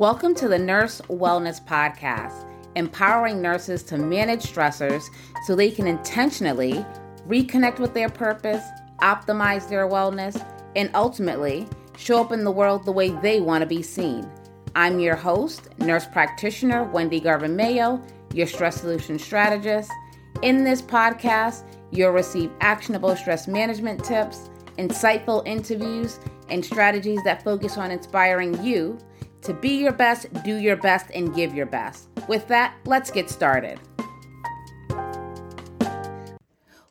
Welcome to the Nurse Wellness Podcast, empowering nurses to manage stressors so they can intentionally reconnect with their purpose, optimize their wellness, and ultimately show up in the world the way they want to be seen. I'm your host, nurse practitioner Wendy Garvin Mayo, your stress solution strategist. In this podcast, you'll receive actionable stress management tips, insightful interviews, and strategies that focus on inspiring you to be your best, do your best, and give your best. With that, let's get started.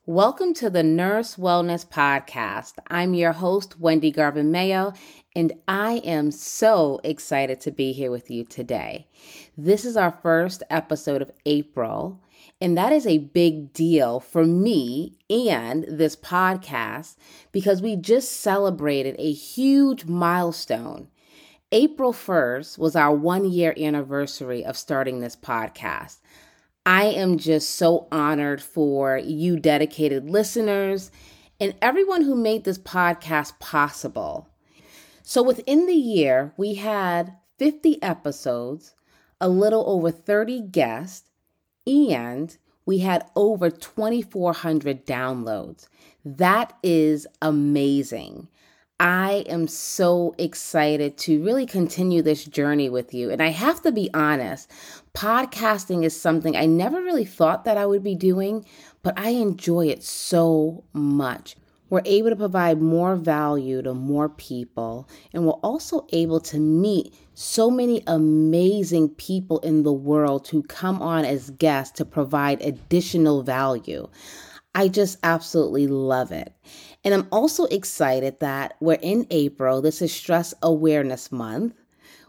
Welcome to the Nurse Wellness Podcast. I'm your host, Wendy Garvin Mayo, and I am so excited to be here with you today. This is our first episode of April, and that is a big deal for me and this podcast because we just celebrated a huge milestone. April 1st was our one year anniversary of starting this podcast. I am just so honored for you, dedicated listeners, and everyone who made this podcast possible. So, within the year, we had 50 episodes, a little over 30 guests, and we had over 2,400 downloads. That is amazing. I am so excited to really continue this journey with you. And I have to be honest, podcasting is something I never really thought that I would be doing, but I enjoy it so much. We're able to provide more value to more people, and we're also able to meet so many amazing people in the world who come on as guests to provide additional value. I just absolutely love it. And I'm also excited that we're in April. This is Stress Awareness Month.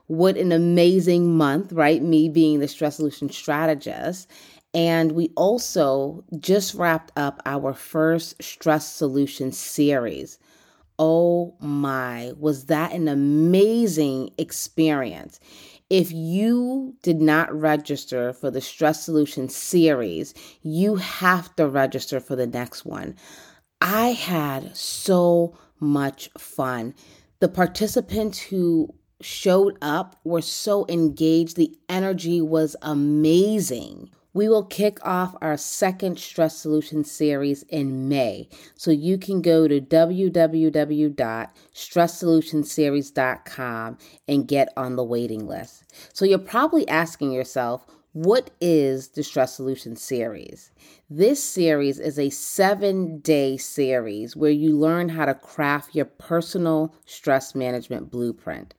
What an amazing month, right? Me being the stress solution strategist. And we also just wrapped up our first stress solution series. Oh my, was that an amazing experience? If you did not register for the Stress Solution series, you have to register for the next one. I had so much fun. The participants who showed up were so engaged. The energy was amazing. We will kick off our second stress solution series in May. So you can go to www.stresssolutionseries.com and get on the waiting list. So you're probably asking yourself, what is the Stress Solution series? This series is a seven day series where you learn how to craft your personal stress management blueprint.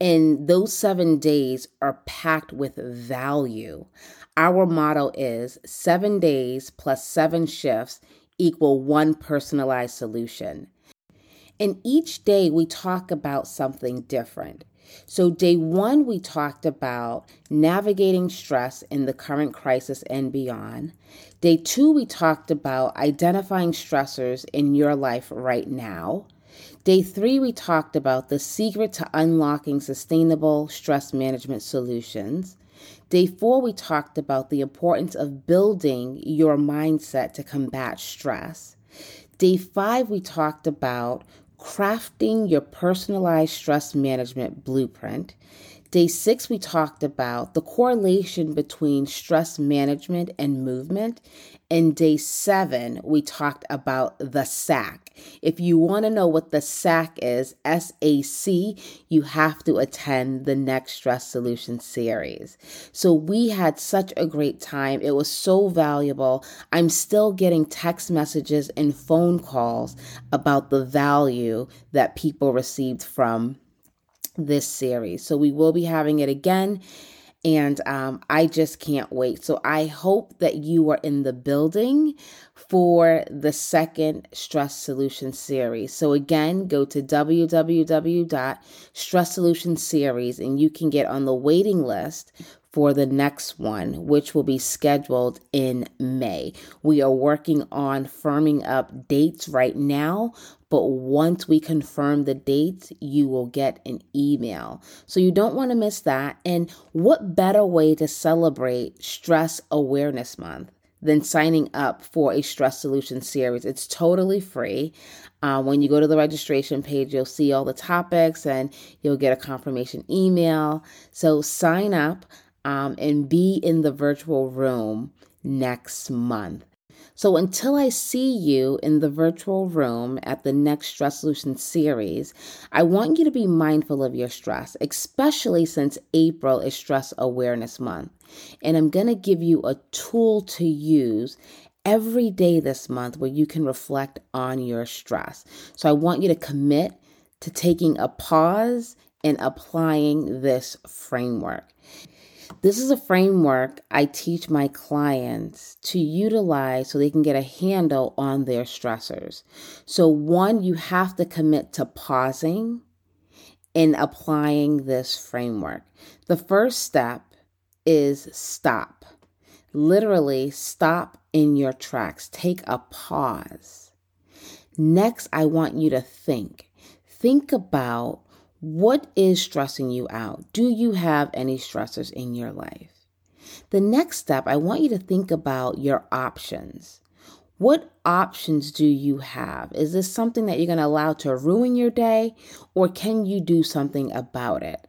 And those seven days are packed with value. Our motto is seven days plus seven shifts equal one personalized solution. And each day we talk about something different. So, day one, we talked about navigating stress in the current crisis and beyond. Day two, we talked about identifying stressors in your life right now. Day three, we talked about the secret to unlocking sustainable stress management solutions. Day four, we talked about the importance of building your mindset to combat stress. Day five, we talked about crafting your personalized stress management blueprint. Day six, we talked about the correlation between stress management and movement. And day seven, we talked about the SAC. If you want to know what the SAC is, S A C, you have to attend the next Stress Solution series. So we had such a great time. It was so valuable. I'm still getting text messages and phone calls about the value that people received from this series. So we will be having it again. And um, I just can't wait. So I hope that you are in the building for the second Stress Solution series. So again, go to www.stress solution series and you can get on the waiting list for the next one, which will be scheduled in May. We are working on firming up dates right now, but once we confirm the dates, you will get an email. So you don't want to miss that. And what better way to celebrate Stress Awareness Month? than signing up for a stress solution series. It's totally free. Uh, when you go to the registration page, you'll see all the topics and you'll get a confirmation email. So sign up um, and be in the virtual room next month. So until I see you in the virtual room at the next Stress Solution series, I want you to be mindful of your stress, especially since April is Stress Awareness Month. And I'm going to give you a tool to use every day this month where you can reflect on your stress. So I want you to commit to taking a pause and applying this framework. This is a framework I teach my clients to utilize so they can get a handle on their stressors. So, one, you have to commit to pausing and applying this framework. The first step is stop. Literally, stop in your tracks. Take a pause. Next, I want you to think. Think about what is stressing you out? Do you have any stressors in your life? The next step, I want you to think about your options. What options do you have? Is this something that you're going to allow to ruin your day, or can you do something about it?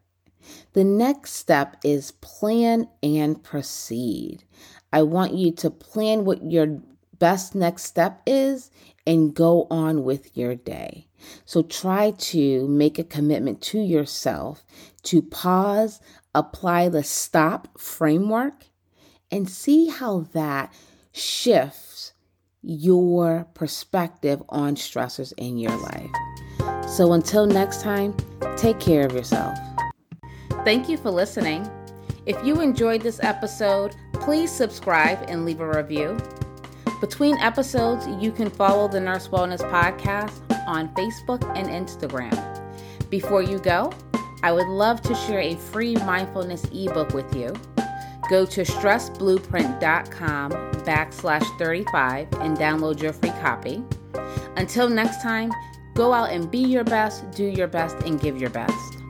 The next step is plan and proceed. I want you to plan what your best next step is and go on with your day. So try to make a commitment to yourself to pause, apply the stop framework, and see how that shifts your perspective on stressors in your life. So until next time, take care of yourself. Thank you for listening. If you enjoyed this episode, please subscribe and leave a review. Between episodes, you can follow the Nurse Wellness Podcast on Facebook and Instagram. Before you go, I would love to share a free mindfulness ebook with you. Go to stressblueprint.com backslash 35 and download your free copy. Until next time, go out and be your best, do your best, and give your best.